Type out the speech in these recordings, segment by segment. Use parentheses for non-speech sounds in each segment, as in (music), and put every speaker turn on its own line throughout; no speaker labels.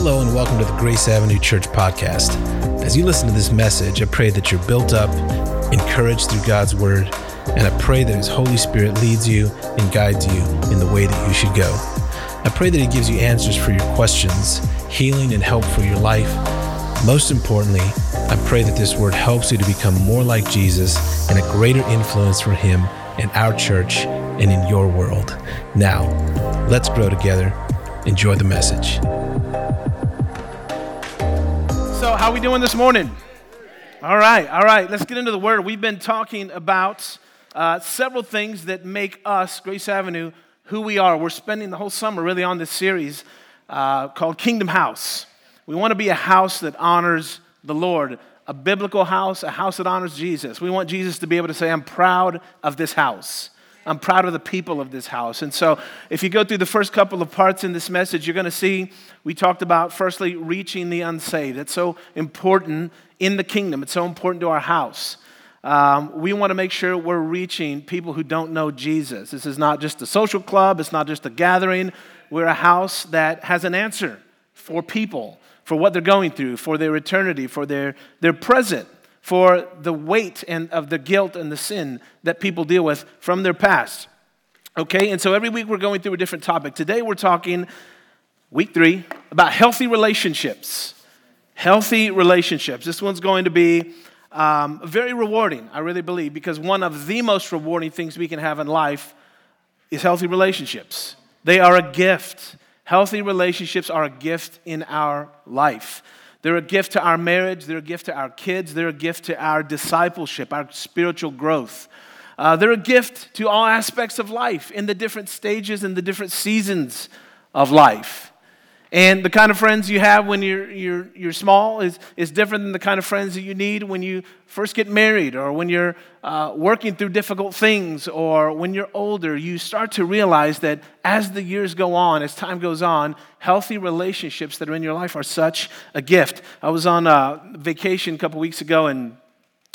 Hello, and welcome to the Grace Avenue Church podcast. As you listen to this message, I pray that you're built up, encouraged through God's word, and I pray that His Holy Spirit leads you and guides you in the way that you should go. I pray that He gives you answers for your questions, healing and help for your life. Most importantly, I pray that this word helps you to become more like Jesus and a greater influence for Him in our church and in your world. Now, let's grow together. Enjoy the message.
So, how we doing this morning? All right, all right. Let's get into the word. We've been talking about uh, several things that make us, Grace Avenue, who we are. We're spending the whole summer really on this series uh, called Kingdom House. We want to be a house that honors the Lord, a biblical house, a house that honors Jesus. We want Jesus to be able to say, I'm proud of this house. I'm proud of the people of this house. And so, if you go through the first couple of parts in this message, you're going to see we talked about, firstly, reaching the unsaved. It's so important in the kingdom, it's so important to our house. Um, we want to make sure we're reaching people who don't know Jesus. This is not just a social club, it's not just a gathering. We're a house that has an answer for people, for what they're going through, for their eternity, for their, their present for the weight and of the guilt and the sin that people deal with from their past. Okay, and so every week we're going through a different topic. Today we're talking, week three, about healthy relationships. Healthy relationships. This one's going to be um, very rewarding, I really believe, because one of the most rewarding things we can have in life is healthy relationships. They are a gift. Healthy relationships are a gift in our life. They're a gift to our marriage, they're a gift to our kids, they're a gift to our discipleship, our spiritual growth. Uh, they're a gift to all aspects of life in the different stages and the different seasons of life. And the kind of friends you have when you're, you're, you're small is, is different than the kind of friends that you need when you first get married or when you're uh, working through difficult things or when you're older. You start to realize that as the years go on, as time goes on, healthy relationships that are in your life are such a gift. I was on a vacation a couple weeks ago and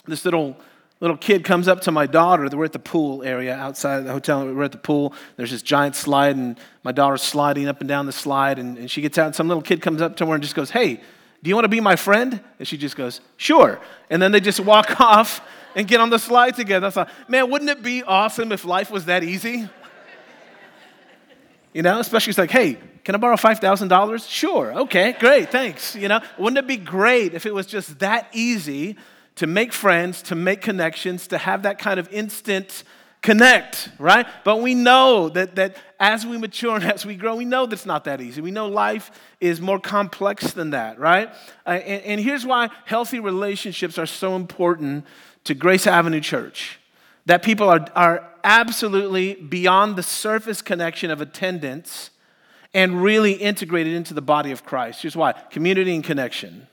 this little little kid comes up to my daughter. We're at the pool area outside the hotel. We're at the pool. There's this giant slide, and my daughter's sliding up and down the slide. And, and she gets out, and some little kid comes up to her and just goes, Hey, do you want to be my friend? And she just goes, Sure. And then they just walk (laughs) off and get on the slide together. I thought, Man, wouldn't it be awesome if life was that easy? You know, especially it's like, Hey, can I borrow $5,000? Sure. Okay, great. Thanks. You know, wouldn't it be great if it was just that easy? To make friends, to make connections, to have that kind of instant connect, right? But we know that, that as we mature and (laughs) as we grow, we know that's not that easy. We know life is more complex than that, right? Uh, and, and here's why healthy relationships are so important to Grace Avenue Church that people are, are absolutely beyond the surface connection of attendance and really integrated into the body of Christ. Here's why community and connection.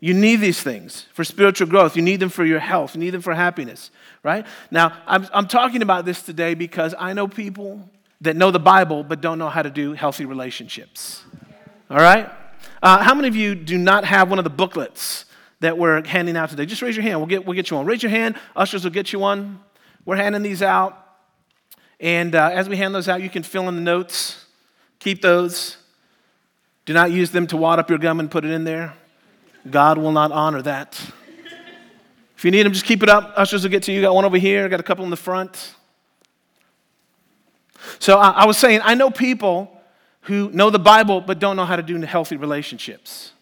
You need these things for spiritual growth. You need them for your health. You need them for happiness, right? Now, I'm, I'm talking about this today because I know people that know the Bible but don't know how to do healthy relationships. All right? Uh, how many of you do not have one of the booklets that we're handing out today? Just raise your hand. We'll get, we'll get you one. Raise your hand. Ushers will get you one. We're handing these out. And uh, as we hand those out, you can fill in the notes. Keep those. Do not use them to wad up your gum and put it in there. God will not honor that. If you need them, just keep it up. Ushers will get to you. Got one over here, got a couple in the front. So I, I was saying, I know people who know the Bible but don't know how to do healthy relationships.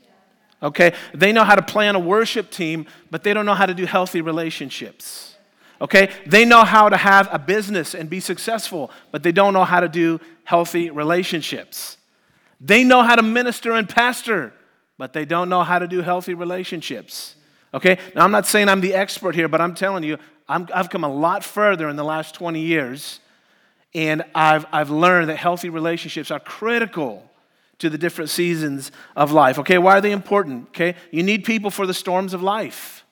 Okay? They know how to plan a worship team, but they don't know how to do healthy relationships. Okay? They know how to have a business and be successful, but they don't know how to do healthy relationships. They know how to minister and pastor, but they don't know how to do healthy relationships. Okay? Now, I'm not saying I'm the expert here, but I'm telling you, i have come a lot further in the last 20 years, and I've, I've learned that healthy relationships are critical to the different seasons of life. Okay? Why are they important? Okay? You need people for the storms of life.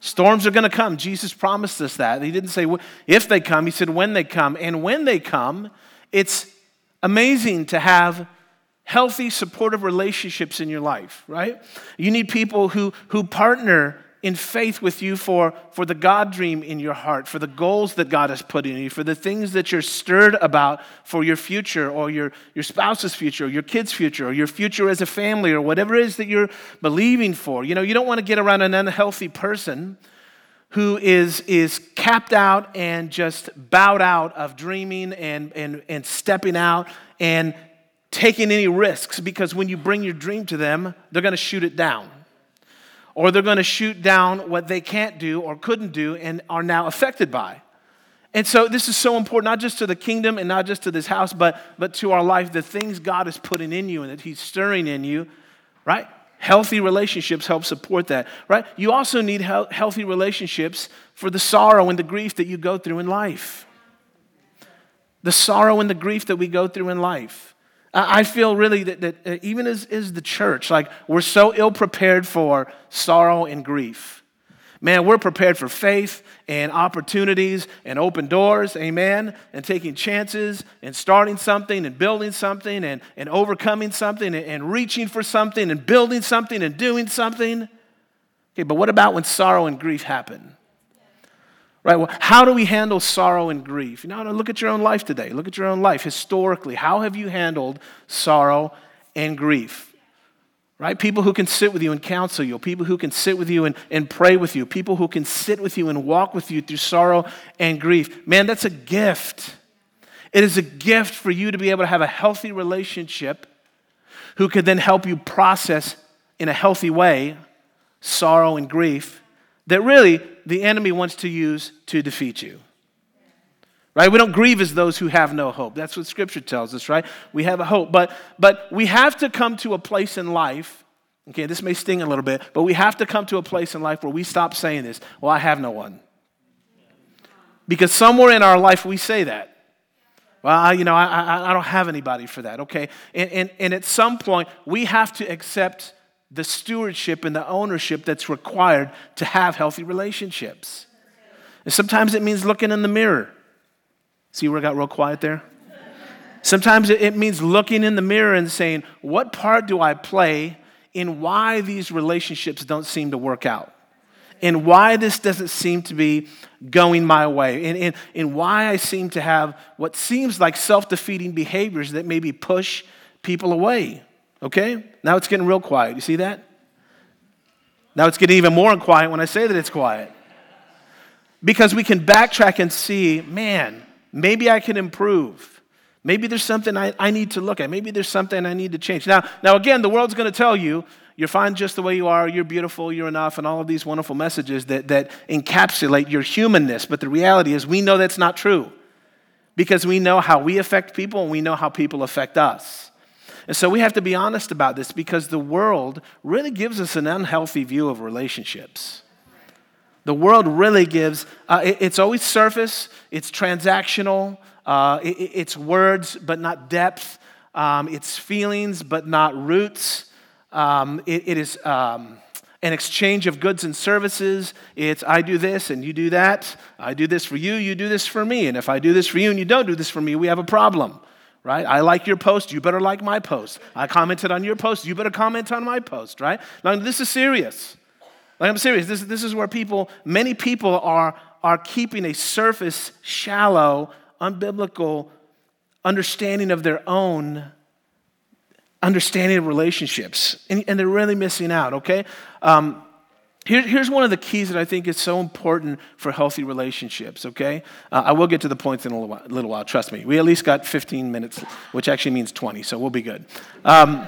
Storms are going to come. Jesus promised us that. He didn't say if they come, He said when they come. And when they come, it's amazing to have healthy, supportive relationships in your life, right? You need people who, who partner in faith with you for, for the God dream in your heart, for the goals that God has put in you, for the things that you're stirred about for your future or your, your spouse's future or your kid's future or your future as a family or whatever it is that you're believing for. You know, you don't want to get around an unhealthy person who is, is capped out and just bowed out of dreaming and, and, and stepping out and taking any risks because when you bring your dream to them, they're going to shoot it down or they're going to shoot down what they can't do or couldn't do and are now affected by. And so this is so important, not just to the kingdom and not just to this house, but, but to our life, the things God is putting in you and that He's stirring in you, right? Healthy relationships help support that, right? You also need he- healthy relationships for the sorrow and the grief that you go through in life. The sorrow and the grief that we go through in life. I feel really that, that uh, even as, as the church, like we're so ill prepared for sorrow and grief. Man, we're prepared for faith and opportunities and open doors, amen, and taking chances and starting something and building something and, and overcoming something and, and reaching for something and building something and doing something. Okay, but what about when sorrow and grief happen? Right? Well, how do we handle sorrow and grief? You know, look at your own life today. Look at your own life historically. How have you handled sorrow and grief? Right? People who can sit with you and counsel you, people who can sit with you and, and pray with you, people who can sit with you and walk with you through sorrow and grief. Man, that's a gift. It is a gift for you to be able to have a healthy relationship who could then help you process in a healthy way sorrow and grief that really the enemy wants to use to defeat you. Right? We don't grieve as those who have no hope. That's what scripture tells us, right? We have a hope. But but we have to come to a place in life, okay, this may sting a little bit, but we have to come to a place in life where we stop saying this, well, I have no one. Because somewhere in our life we say that. Well, I, you know, I, I, I don't have anybody for that, okay? And, and, and at some point, we have to accept the stewardship and the ownership that's required to have healthy relationships. And sometimes it means looking in the mirror. See where it got real quiet there? Sometimes it means looking in the mirror and saying, What part do I play in why these relationships don't seem to work out? And why this doesn't seem to be going my way? And, and, and why I seem to have what seems like self defeating behaviors that maybe push people away? Okay? Now it's getting real quiet. You see that? Now it's getting even more quiet when I say that it's quiet. Because we can backtrack and see, man, maybe I can improve. Maybe there's something I, I need to look at. Maybe there's something I need to change. Now, now again, the world's going to tell you you're fine just the way you are, you're beautiful, you're enough, and all of these wonderful messages that, that encapsulate your humanness. But the reality is, we know that's not true because we know how we affect people and we know how people affect us. And so we have to be honest about this because the world really gives us an unhealthy view of relationships. The world really gives, uh, it, it's always surface, it's transactional, uh, it, it's words but not depth, um, it's feelings but not roots. Um, it, it is um, an exchange of goods and services. It's I do this and you do that. I do this for you, you do this for me. And if I do this for you and you don't do this for me, we have a problem right? I like your post, you better like my post. I commented on your post, you better comment on my post, right? Now, this is serious. Like, I'm serious. This, this is where people, many people are, are keeping a surface, shallow, unbiblical understanding of their own understanding of relationships. And, and they're really missing out, okay? Um, here, here's one of the keys that I think is so important for healthy relationships, okay? Uh, I will get to the points in a little while, little while, trust me. We at least got 15 minutes, which actually means 20, so we'll be good. Um,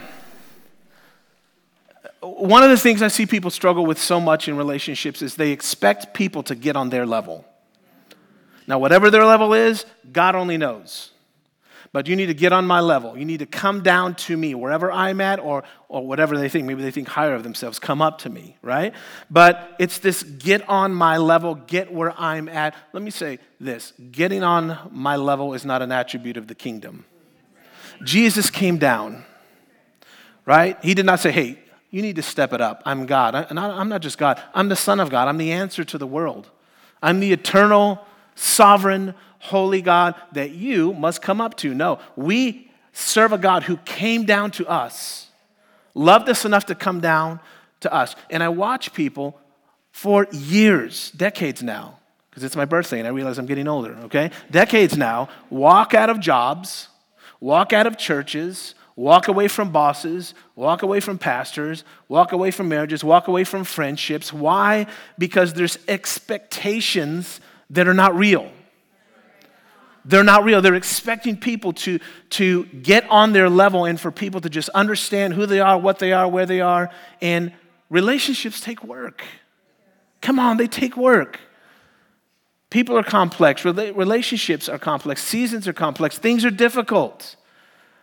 one of the things I see people struggle with so much in relationships is they expect people to get on their level. Now, whatever their level is, God only knows but you need to get on my level. You need to come down to me wherever I'm at or, or whatever they think. Maybe they think higher of themselves. Come up to me, right? But it's this get on my level, get where I'm at. Let me say this getting on my level is not an attribute of the kingdom. Jesus came down, right? He did not say, hey, you need to step it up. I'm God. And I'm not just God, I'm the Son of God. I'm the answer to the world. I'm the eternal, sovereign, holy God that you must come up to. No, we serve a God who came down to us, loved us enough to come down to us. And I watch people for years, decades now, because it's my birthday and I realize I'm getting older, okay? Decades now, walk out of jobs, walk out of churches, walk away from bosses, walk away from pastors, walk away from marriages, walk away from friendships. Why? Because there's expectations that are not real. They're not real. They're expecting people to, to get on their level and for people to just understand who they are, what they are, where they are. And relationships take work. Come on, they take work. People are complex, relationships are complex, seasons are complex, things are difficult.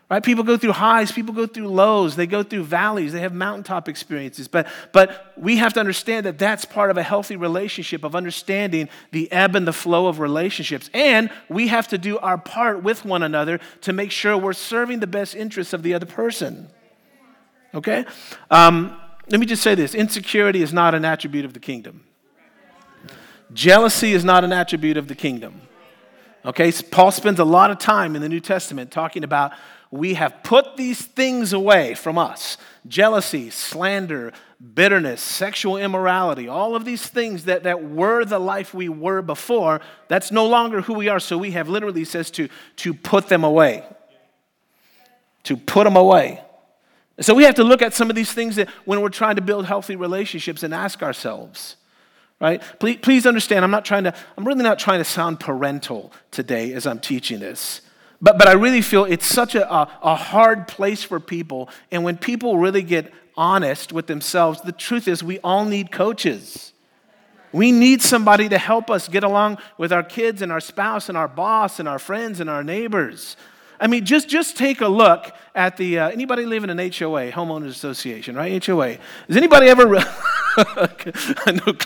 Right? People go through highs, people go through lows, they go through valleys, they have mountaintop experiences. But, but we have to understand that that's part of a healthy relationship, of understanding the ebb and the flow of relationships. And we have to do our part with one another to make sure we're serving the best interests of the other person. Okay? Um, let me just say this insecurity is not an attribute of the kingdom, jealousy is not an attribute of the kingdom. Okay? Paul spends a lot of time in the New Testament talking about we have put these things away from us jealousy, slander, bitterness, sexual immorality, all of these things that, that were the life we were before, that's no longer who we are. So we have literally says to, to put them away. To put them away. So we have to look at some of these things that when we're trying to build healthy relationships and ask ourselves, right? Please, please understand, I'm not trying to, I'm really not trying to sound parental today as I'm teaching this. But, but I really feel it's such a, a, a hard place for people. And when people really get honest with themselves, the truth is we all need coaches. We need somebody to help us get along with our kids and our spouse and our boss and our friends and our neighbors. I mean, just, just take a look at the, uh, anybody live in an HOA, homeowners association, right? HOA. Has anybody ever, (laughs) (laughs) I know,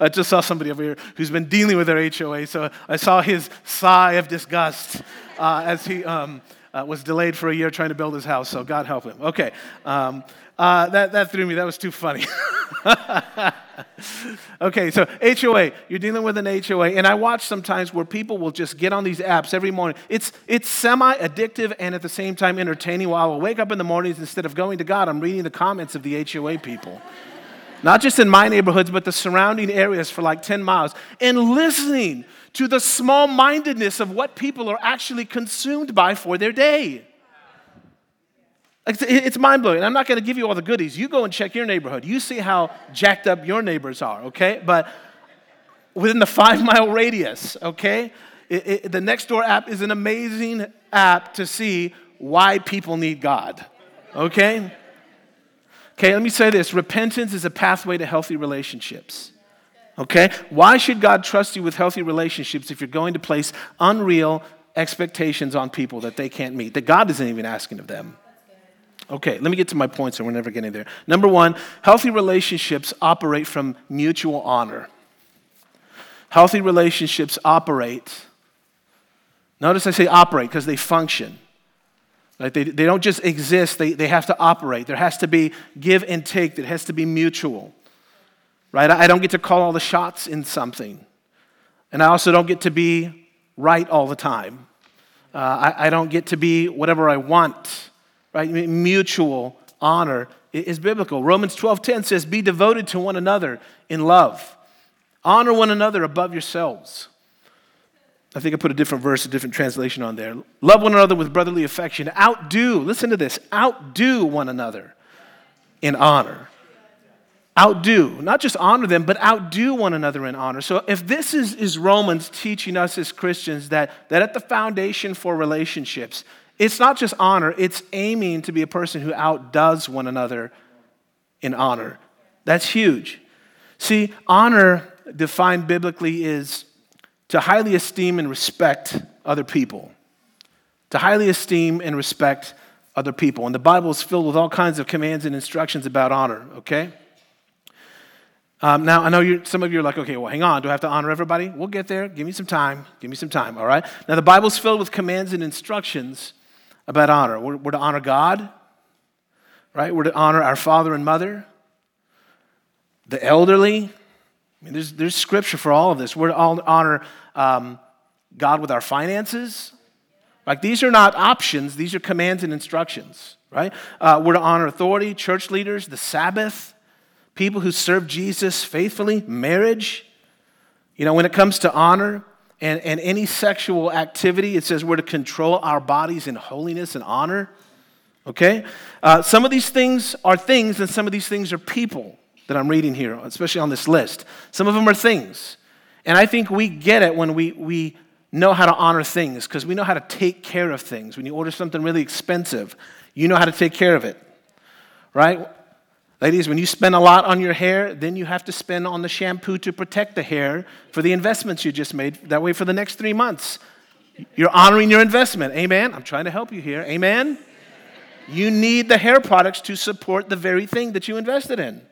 I just saw somebody over here who's been dealing with their HOA, so I saw his sigh of disgust uh, as he um, uh, was delayed for a year trying to build his house, so God help him. Okay, um, uh, that, that threw me, that was too funny. (laughs) okay, so HOA, you're dealing with an HOA, and I watch sometimes where people will just get on these apps every morning. It's, it's semi addictive and at the same time entertaining. While I wake up in the mornings, instead of going to God, I'm reading the comments of the HOA people. Not just in my neighborhoods, but the surrounding areas for like 10 miles, and listening to the small mindedness of what people are actually consumed by for their day. It's mind blowing. I'm not going to give you all the goodies. You go and check your neighborhood. You see how jacked up your neighbors are, okay? But within the five mile radius, okay? It, it, the Nextdoor app is an amazing app to see why people need God, okay? Okay, let me say this repentance is a pathway to healthy relationships. Okay? Why should God trust you with healthy relationships if you're going to place unreal expectations on people that they can't meet, that God isn't even asking of them? Okay, let me get to my points, and we're never getting there. Number one, healthy relationships operate from mutual honor. Healthy relationships operate, notice I say operate because they function. Right? They, they don't just exist, they, they have to operate. There has to be give and take, there has to be mutual. Right? I don't get to call all the shots in something. And I also don't get to be right all the time. Uh, I, I don't get to be whatever I want right? Mutual honor is biblical. Romans 12:10 says, "Be devoted to one another in love. Honor one another above yourselves." I think I put a different verse, a different translation on there. Love one another with brotherly affection. Outdo, listen to this, outdo one another in honor. Outdo, not just honor them, but outdo one another in honor. So if this is, is Romans teaching us as Christians that, that at the foundation for relationships it's not just honor, it's aiming to be a person who outdoes one another in honor. That's huge. See, honor defined biblically is to highly esteem and respect other people. To highly esteem and respect other people. And the Bible is filled with all kinds of commands and instructions about honor, okay? Um, now, I know some of you are like, okay, well, hang on. Do I have to honor everybody? We'll get there. Give me some time. Give me some time, all right? Now, the Bible's filled with commands and instructions about honor. We're, we're to honor God, right? We're to honor our father and mother, the elderly. I mean, there's, there's scripture for all of this. We're to honor um, God with our finances. Like, these are not options, these are commands and instructions, right? Uh, we're to honor authority, church leaders, the Sabbath, people who serve Jesus faithfully, marriage. You know, when it comes to honor and, and any sexual activity, it says we're to control our bodies in holiness and honor. Okay? Uh, some of these things are things, and some of these things are people that I'm reading here, especially on this list. Some of them are things. And I think we get it when we, we know how to honor things because we know how to take care of things. When you order something really expensive, you know how to take care of it, right? Ladies, when you spend a lot on your hair, then you have to spend on the shampoo to protect the hair for the investments you just made. That way, for the next three months, you're honoring your investment. Amen? I'm trying to help you here. Amen? You need the hair products to support the very thing that you invested in.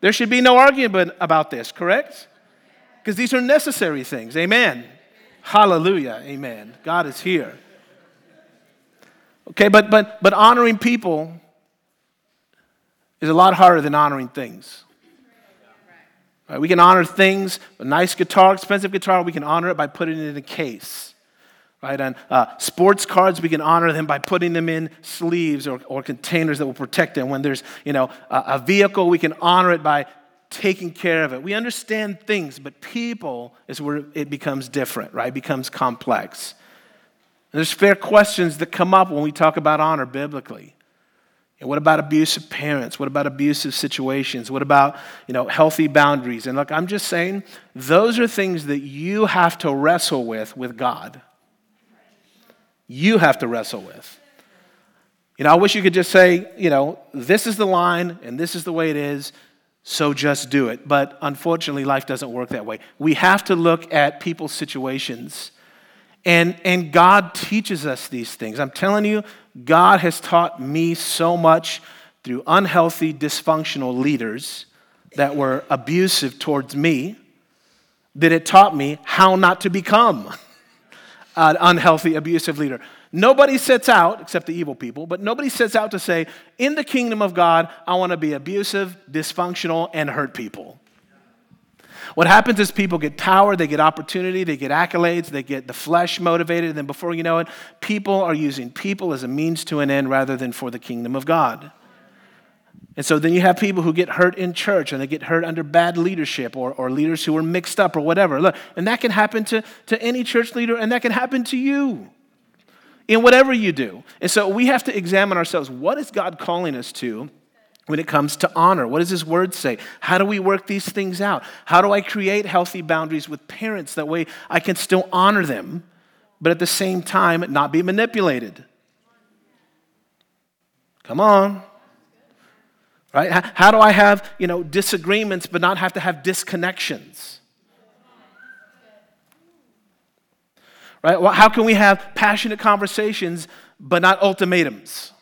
There should be no argument about this, correct? Because these are necessary things. Amen. Hallelujah. Amen. God is here. Okay, but but but honoring people is a lot harder than honoring things. Right, we can honor things, a nice guitar, expensive guitar, we can honor it by putting it in a case. Right? And uh, sports cards, we can honor them by putting them in sleeves or, or containers that will protect them. When there's you know, a, a vehicle, we can honor it by taking care of it. We understand things, but people is where it becomes different, right? It becomes complex. And there's fair questions that come up when we talk about honor biblically. And what about abusive parents? What about abusive situations? What about, you know, healthy boundaries? And look, I'm just saying those are things that you have to wrestle with with God. You have to wrestle with. You know, I wish you could just say, you know, this is the line and this is the way it is so just do it. But unfortunately, life doesn't work that way. We have to look at people's situations. And, and God teaches us these things. I'm telling you, God has taught me so much through unhealthy, dysfunctional leaders that were abusive towards me that it taught me how not to become an unhealthy, abusive leader. Nobody sets out, except the evil people, but nobody sets out to say, in the kingdom of God, I want to be abusive, dysfunctional, and hurt people. What happens is people get power, they get opportunity, they get accolades, they get the flesh motivated, and then before you know it, people are using people as a means to an end rather than for the kingdom of God. And so then you have people who get hurt in church and they get hurt under bad leadership or, or leaders who are mixed up or whatever. Look, and that can happen to, to any church leader and that can happen to you in whatever you do. And so we have to examine ourselves. What is God calling us to? when it comes to honor. What does His Word say? How do we work these things out? How do I create healthy boundaries with parents? That way I can still honor them, but at the same time not be manipulated. Come on. Right? How do I have, you know, disagreements but not have to have disconnections? Right? Well, how can we have passionate conversations but not ultimatums?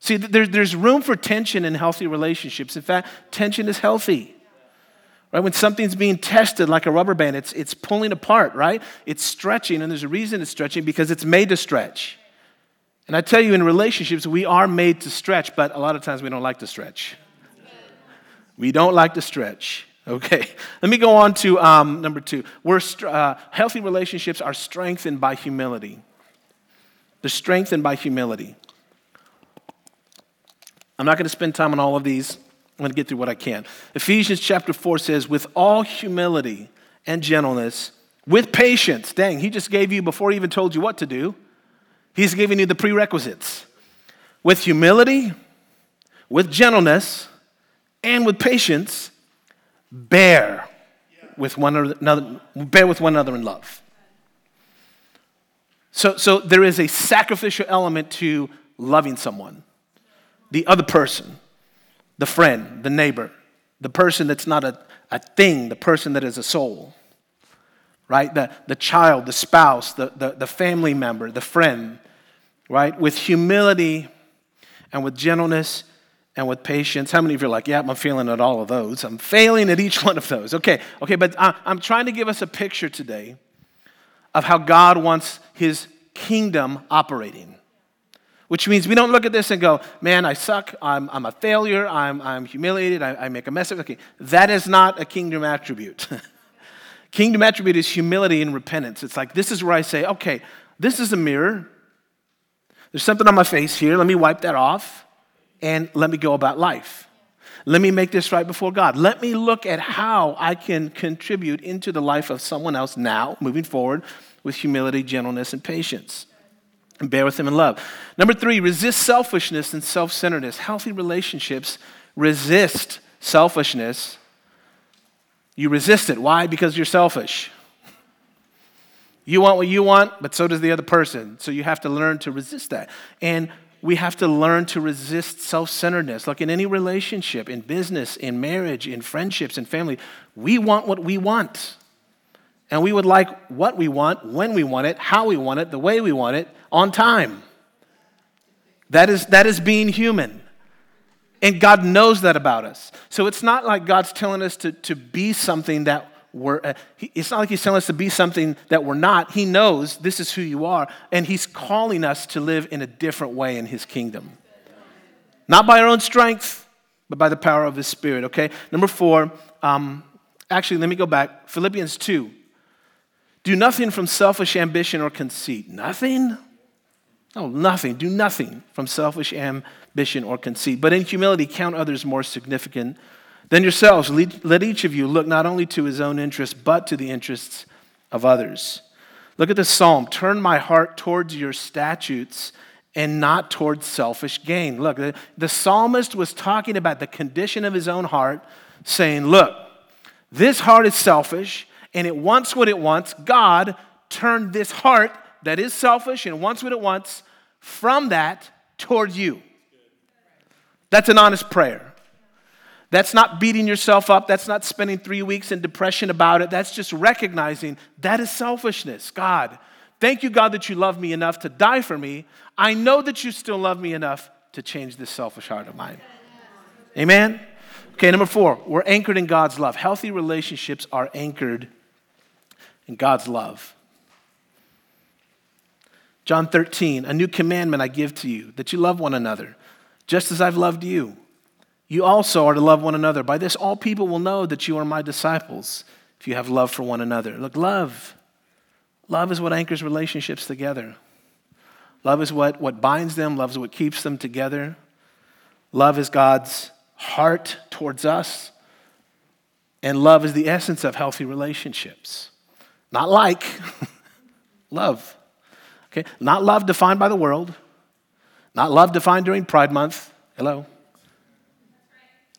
See, there's room for tension in healthy relationships. In fact, tension is healthy. Right? When something's being tested like a rubber band, it's, it's pulling apart, right? It's stretching, and there's a reason it's stretching because it's made to stretch. And I tell you, in relationships, we are made to stretch, but a lot of times we don't like to stretch. We don't like to stretch. Okay, (laughs) let me go on to um, number two. We're, uh, healthy relationships are strengthened by humility. They're strengthened by humility. I'm not going to spend time on all of these. I'm going to get through what I can. Ephesians chapter 4 says, with all humility and gentleness, with patience. Dang, he just gave you, before he even told you what to do, he's giving you the prerequisites. With humility, with gentleness, and with patience, bear with one another, bear with one another in love. So, so there is a sacrificial element to loving someone, the other person, the friend, the neighbor, the person that's not a, a thing, the person that is a soul, right? The, the child, the spouse, the, the, the family member, the friend, right? With humility and with gentleness and with patience. How many of you are like, yeah, I'm failing at all of those? I'm failing at each (laughs) one of those. Okay, okay, but I'm trying to give us a picture today of how God wants his kingdom operating. Which means we don't look at this and go, man, I suck, I'm, I'm a failure, I'm, I'm humiliated, I, I make a mess of it. Okay, that is not a kingdom attribute. (laughs) kingdom attribute is humility and repentance. It's like, this is where I say, okay, this is a mirror. There's something on my face here, let me wipe that off and let me go about life. Let me make this right before God. Let me look at how I can contribute into the life of someone else now, moving forward, with humility, gentleness, and patience. And bear with them in love. Number three, resist selfishness and self centeredness. Healthy relationships resist selfishness. You resist it. Why? Because you're selfish. You want what you want, but so does the other person. So you have to learn to resist that. And we have to learn to resist self centeredness. Like in any relationship, in business, in marriage, in friendships, in family, we want what we want. And we would like what we want, when we want it, how we want it, the way we want it, on time. That is, that is being human. And God knows that about us. So it's not like God's telling us to, to be something that we're, uh, he, it's not like he's telling us to be something that we're not. He knows this is who you are, and he's calling us to live in a different way in his kingdom. Not by our own strength, but by the power of his spirit, okay? Number four, um, actually, let me go back. Philippians 2. Do nothing from selfish ambition or conceit. Nothing? No, nothing. Do nothing from selfish ambition or conceit, but in humility count others more significant then yourselves, let each of you look not only to his own interests, but to the interests of others. Look at this psalm turn my heart towards your statutes and not towards selfish gain. Look, the, the psalmist was talking about the condition of his own heart, saying, Look, this heart is selfish and it wants what it wants. God turned this heart that is selfish and wants what it wants from that towards you. That's an honest prayer. That's not beating yourself up. That's not spending three weeks in depression about it. That's just recognizing that is selfishness. God, thank you, God, that you love me enough to die for me. I know that you still love me enough to change this selfish heart of mine. Amen? Okay, number four, we're anchored in God's love. Healthy relationships are anchored in God's love. John 13, a new commandment I give to you, that you love one another, just as I've loved you. You also are to love one another. By this, all people will know that you are my disciples if you have love for one another. Look, love. Love is what anchors relationships together. Love is what, what binds them, love is what keeps them together. Love is God's heart towards us. And love is the essence of healthy relationships. Not like, (laughs) love. Okay? Not love defined by the world, not love defined during Pride Month. Hello?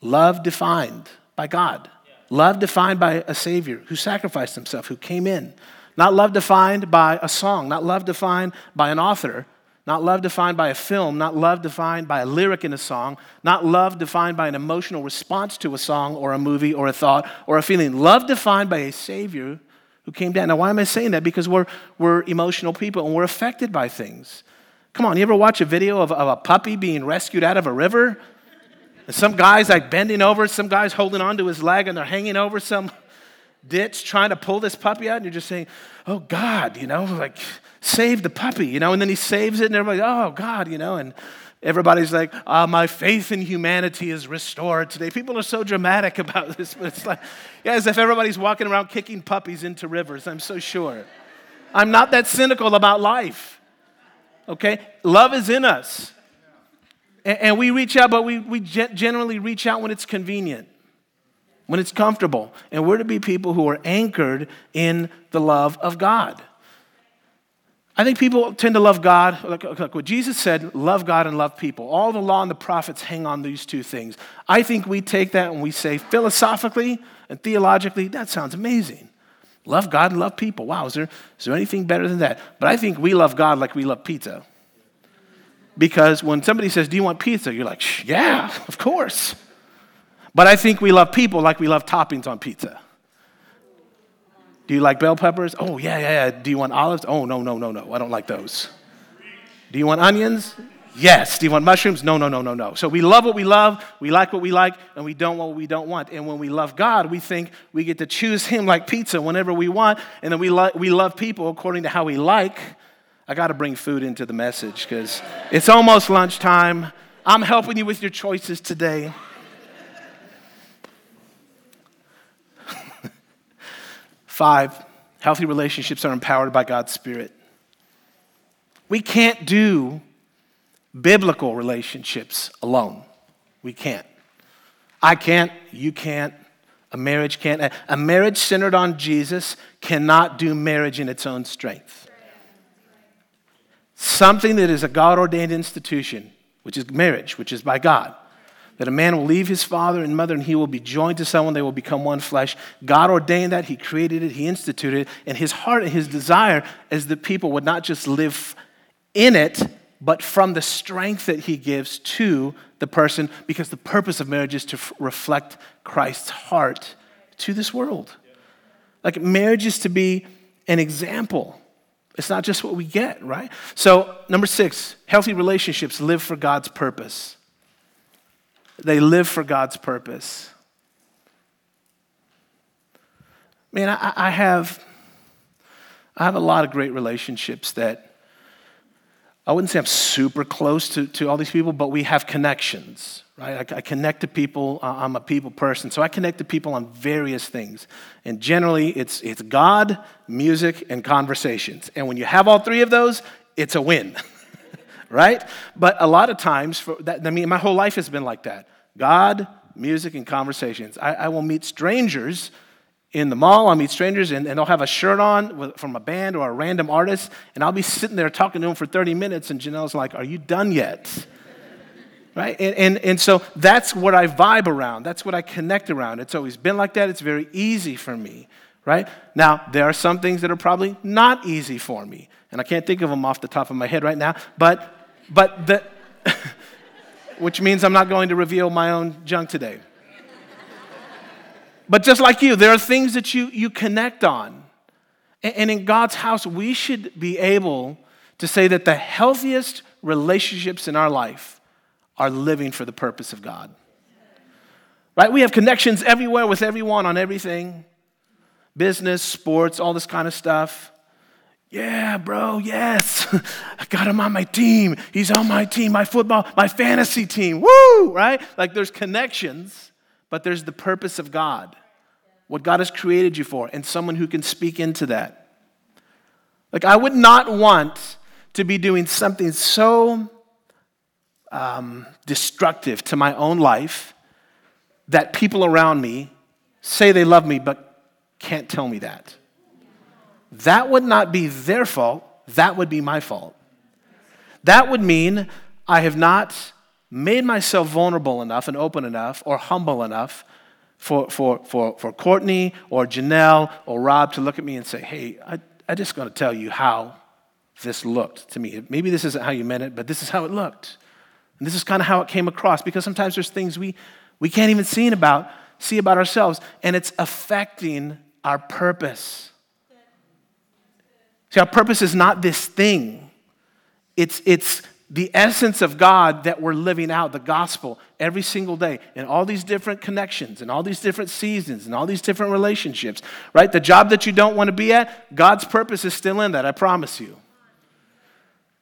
Love defined by God. Love defined by a Savior who sacrificed himself, who came in. Not love defined by a song, not love defined by an author, not love defined by a film, not love defined by a lyric in a song, not love defined by an emotional response to a song or a movie or a thought or a feeling. Love defined by a Savior who came down. Now, why am I saying that? Because we're, we're emotional people and we're affected by things. Come on, you ever watch a video of, of a puppy being rescued out of a river? And some guys like bending over, some guys holding onto his leg and they're hanging over some ditch trying to pull this puppy out. And you're just saying, oh God, you know, like save the puppy, you know. And then he saves it and everybody's, oh God, you know. And everybody's like, oh, my faith in humanity is restored today. People are so dramatic (laughs) about this, but it's like, yeah, as if everybody's walking around kicking puppies into rivers, I'm so sure. I'm not that cynical about life. Okay? Love is in us. And we reach out, but we, we generally reach out when it's convenient, when it's comfortable. And we're to be people who are anchored in the love of God. I think people tend to love God, like, like, what Jesus said love God and love people. All the law and the prophets hang on these two things. I think we take that and we say philosophically and theologically, that sounds amazing. Love God and love people. Wow, is there, is there anything better than that? But I think we love God like we love pizza. Because when somebody says, Do you want pizza? You're like, Yeah, of course. But I think we love people like we love toppings on pizza. Do you like bell peppers? Oh, yeah, yeah, yeah. Do you want olives? Oh, no, no, no, no. I don't like those. Do you want onions? Yes. Do you want mushrooms? No, no, no, no, no. So we love what we love, we like what we like, and we don't want what we don't want. And when we love God, we think we get to choose Him like pizza whenever we want, and then we, lo- we love people according to how we like I got to bring food into the message because it's almost lunchtime. I'm helping you with your choices today. (laughs) Five, healthy relationships are empowered by God's Spirit. We can't do biblical relationships alone. We can't. I can't, you can't, a marriage can't. A marriage centered on Jesus cannot do marriage in its own strength. Something that is a God ordained institution, which is marriage, which is by God, that a man will leave his father and mother and he will be joined to someone, they will become one flesh. God ordained that, He created it, He instituted it, and His heart and His desire is that people would not just live in it, but from the strength that He gives to the person, because the purpose of marriage is to f- reflect Christ's heart to this world. Like marriage is to be an example. It's not just what we get, right? So, number six, healthy relationships live for God's purpose. They live for God's purpose. Man, I, I, have, I have a lot of great relationships that I wouldn't say I'm super close to, to all these people, but we have connections, right? I, I connect to people. I'm a people person, so I connect to people on various things. And generally, it's, it's God, music, and conversations. And when you have all three of those, it's a win. (laughs) right? But a lot of times, for that, I mean, my whole life has been like that God, music, and conversations. I, I will meet strangers in the mall. I'll meet strangers and, and they'll have a shirt on with, from a band or a random artist, and I'll be sitting there talking to them for 30 minutes, and Janelle's like, Are you done yet? Right? And, and, and so that's what I vibe around. That's what I connect around. It's always been like that. It's very easy for me, right? Now, there are some things that are probably not easy for me, and I can't think of them off the top of my head right now, but but the, (laughs) which means I'm not going to reveal my own junk today. but just like you, there are things that you, you connect on. And, and in God's house, we should be able to say that the healthiest relationships in our life are living for the purpose of God. Right? We have connections everywhere with everyone on everything business, sports, all this kind of stuff. Yeah, bro, yes. (laughs) I got him on my team. He's on my team, my football, my fantasy team. Woo, right? Like there's connections, but there's the purpose of God, what God has created you for, and someone who can speak into that. Like I would not want to be doing something so um, destructive to my own life that people around me say they love me but can't tell me that that would not be their fault, that would be my fault. That would mean I have not made myself vulnerable enough and open enough or humble enough for, for, for, for Courtney or Janelle or Rob to look at me and say, hey, I, I just got to tell you how this looked to me. Maybe this isn't how you meant it, but this is how it looked. And this is kind of how it came across because sometimes there's things we, we can't even see about, see about ourselves, and it's affecting our purpose. See, our purpose is not this thing, it's, it's the essence of God that we're living out, the gospel, every single day in all these different connections and all these different seasons and all these different relationships, right? The job that you don't want to be at, God's purpose is still in that, I promise you.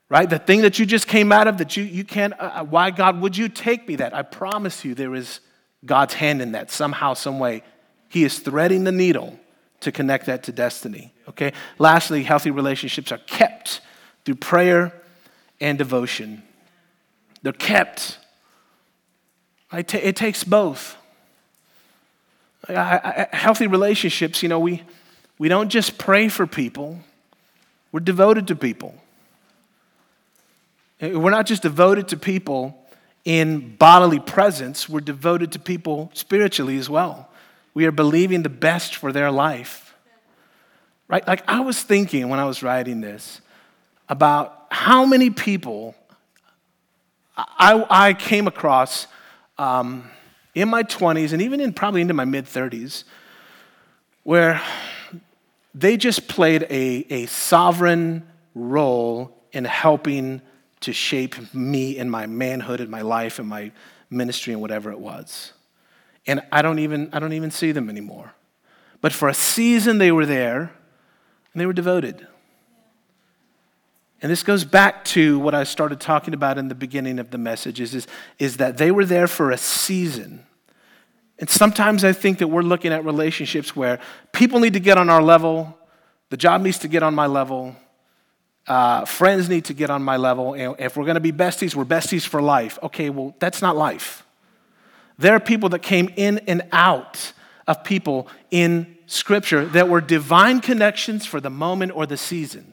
Right? The thing that you just came out of that you, you can't, uh, uh why, God, would you take me that? I promise you there is God's hand in that somehow, some way. He is threading the needle to connect that to destiny. Okay? Lastly, healthy relationships are kept through prayer and devotion. They're kept. It takes both. Healthy relationships, you know, we, we don't just pray for people, we're devoted to people. We're not just devoted to people in bodily presence, we're devoted to people spiritually as well. We are believing the best for their life. Right? Like I was thinking when I was writing this about how many people I, I came across um, in my 20s and even in probably into my mid 30s where they just played a, a sovereign role in helping to shape me in my manhood and my life and my ministry and whatever it was and I don't even I don't even see them anymore. But for a season they were there and they were devoted. And this goes back to what I started talking about in the beginning of the message is, is, is that they were there for a season. And sometimes I think that we're looking at relationships where people need to get on our level, the job needs to get on my level, uh, friends need to get on my level. And if we're going to be besties, we're besties for life. Okay, well, that's not life. There are people that came in and out of people in Scripture that were divine connections for the moment or the season.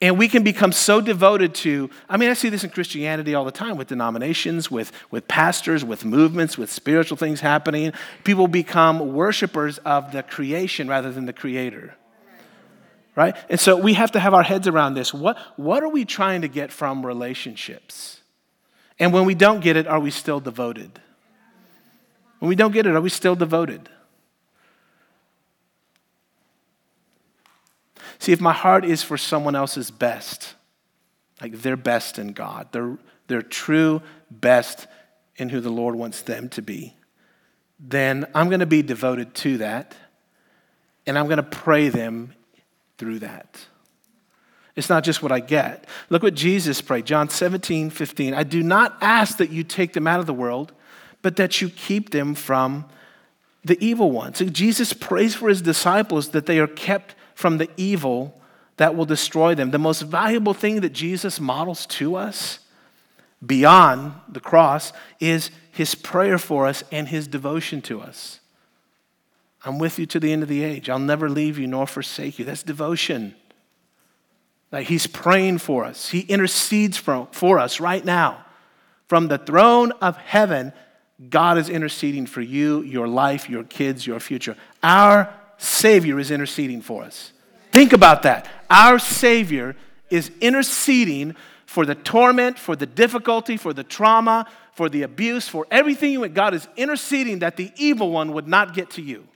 And we can become so devoted to, I mean, I see this in Christianity all the time with denominations, with, with pastors, with movements, with spiritual things happening. People become worshipers of the creation rather than the creator. Right? And so we have to have our heads around this. What, what are we trying to get from relationships? And when we don't get it, are we still devoted? When we don't get it, are we still devoted? See, if my heart is for someone else's best, like their best in God, their, their true best in who the Lord wants them to be, then I'm going to be devoted to that and I'm going to pray them through that. It's not just what I get. Look what Jesus prayed, John 17, 15. I do not ask that you take them out of the world, but that you keep them from the evil one. So Jesus prays for his disciples that they are kept from the evil that will destroy them. The most valuable thing that Jesus models to us beyond the cross is his prayer for us and his devotion to us. I'm with you to the end of the age. I'll never leave you nor forsake you. That's devotion. Like he's praying for us, he intercedes for, for us right now. From the throne of heaven, God is interceding for you, your life, your kids, your future. Our Savior is interceding for us. Think about that. Our Savior is interceding for the torment, for the difficulty, for the trauma, for the abuse, for everything. God is interceding that the evil one would not get to you.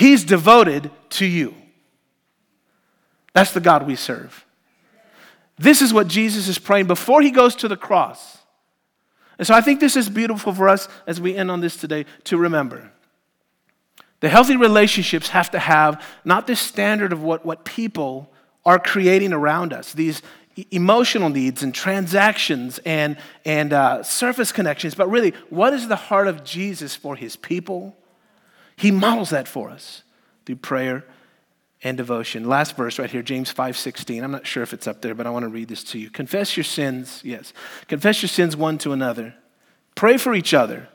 He's devoted to you. That's the God we serve. This is what Jesus is praying before he goes to the cross. And so I think this is beautiful for us as we end on this today to remember. The healthy relationships have to have not this standard of what, what people are creating around us, these emotional needs and transactions and, and uh, surface connections, but really, what is the heart of Jesus for his people? He models that for us through prayer and devotion. Last verse right here, James 5:16. I'm not sure if it's up there, but I want to read this to you. Confess your sins, yes. Confess your sins one to another. Pray for each other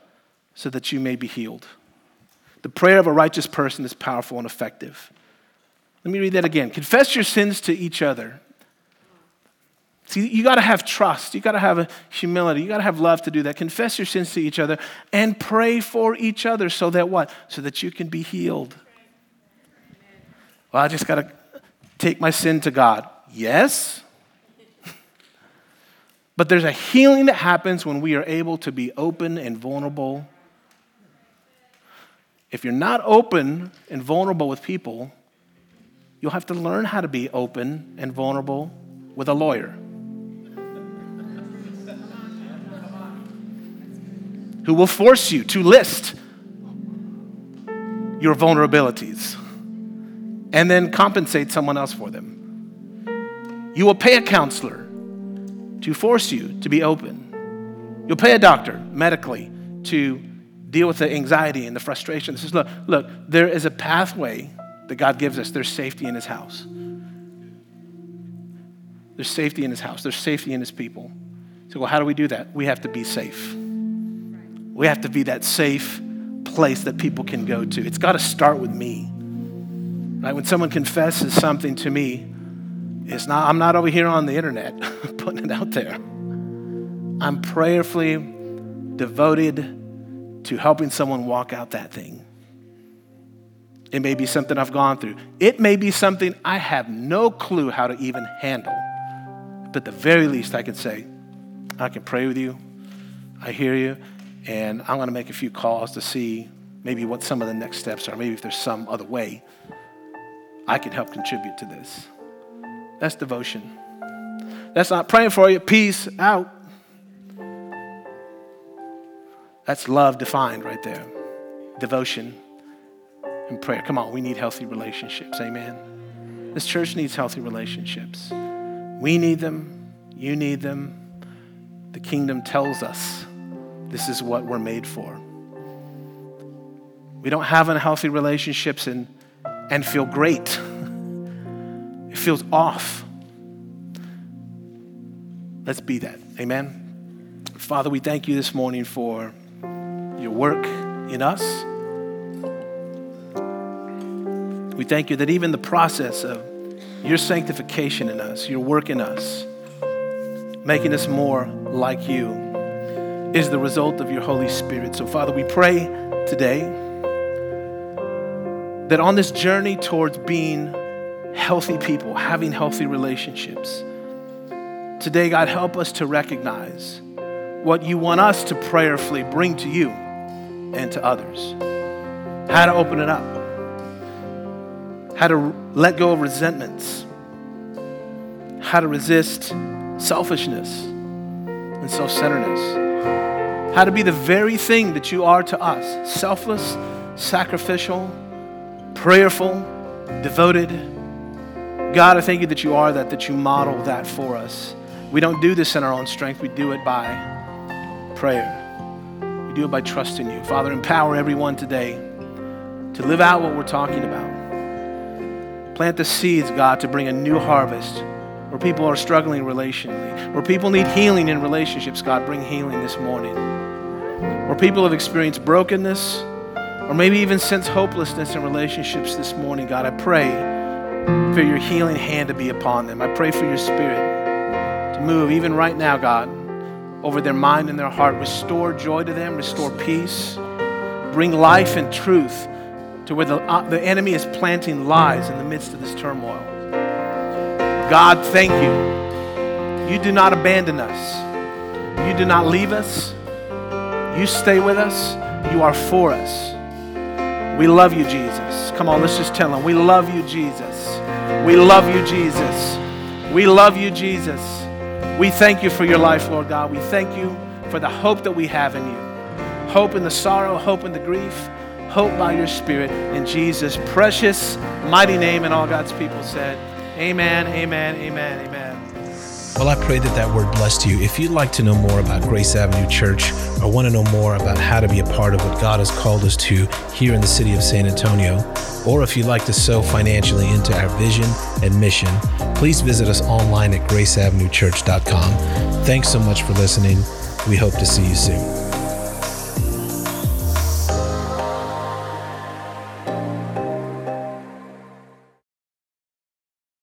so that you may be healed. The prayer of a righteous person is powerful and effective. Let me read that again. Confess your sins to each other. See, you got to have trust. You got to have humility. You got to have love to do that. Confess your sins to each other and pray for each other so that what? So that you can be healed. Well, I just got to take my sin to God. Yes. (laughs) But there's a healing that happens when we are able to be open and vulnerable if you're not open and vulnerable with people, you'll have to learn how to be open and vulnerable with a lawyer. Who will force you to list your vulnerabilities and then compensate someone else for them. You will pay a counselor to force you to be open. You'll pay a doctor medically to deal with the anxiety and the frustration. This is look, look, there is a pathway that God gives us. There's safety in his house. There's safety in his house. There's safety in his people. So, well, how do we do that? We have to be safe. We have to be that safe place that people can go to. It's got to start with me. Right? When someone confesses something to me, it's not, I'm not over here on the internet (laughs) putting it out there. I'm prayerfully devoted to helping someone walk out that thing. It may be something I've gone through. It may be something I have no clue how to even handle. But at the very least, I can say, I can pray with you. I hear you. And I'm going to make a few calls to see maybe what some of the next steps are. Maybe if there's some other way I can help contribute to this. That's devotion. That's not praying for you. Peace out. That's love defined right there devotion and prayer. Come on, we need healthy relationships. Amen. This church needs healthy relationships. We need them. You need them. The kingdom tells us this is what we're made for. We don't have unhealthy relationships and, and feel great. (laughs) It feels off. Let's be that. Amen. Father, we thank you this morning for your work in us. We thank you that even the process of your sanctification in us, your work in us, making us more like you, is the result of your Holy Spirit. So, Father, we pray today that on this journey towards being healthy people, having healthy relationships, today, God, help us to recognize what you want us to prayerfully bring to you and to others. How to open it up how to let go of resentments, how to resist selfishness and self centeredness, how to be the very thing that you are to us selfless, sacrificial, prayerful, devoted. God, I thank you that you are that, that you model that for us. We don't do this in our own strength, we do it by prayer. We do it by trusting you. Father, empower everyone today to live out what we're talking about. Plant the seeds, God, to bring a new harvest where people are struggling relationally, where people need healing in relationships, God, bring healing this morning. Where people have experienced brokenness, or maybe even sense hopelessness in relationships this morning, God, I pray for your healing hand to be upon them. I pray for your spirit to move even right now, God, over their mind and their heart. Restore joy to them, restore peace, bring life and truth to where the, uh, the enemy is planting lies in the midst of this turmoil. God, thank you. You do not abandon us, you do not leave us. You stay with us, you are for us. We love you, Jesus. Come on, let's just tell him. We love you, Jesus. We love you, Jesus. We love you, Jesus. We thank you for your life, Lord God. We thank you for the hope that we have in you. Hope in the sorrow, hope in the grief, hope by your Spirit in Jesus' precious, mighty name. And all God's people said, Amen, amen, amen, amen.
Well, I pray that that word blessed you. If you'd like to know more about Grace Avenue Church or want to know more about how to be a part of what God has called us to here in the city of San Antonio, or if you'd like to sow financially into our vision and mission, please visit us online at graceavenuechurch.com. Thanks so much for listening. We hope to see you soon.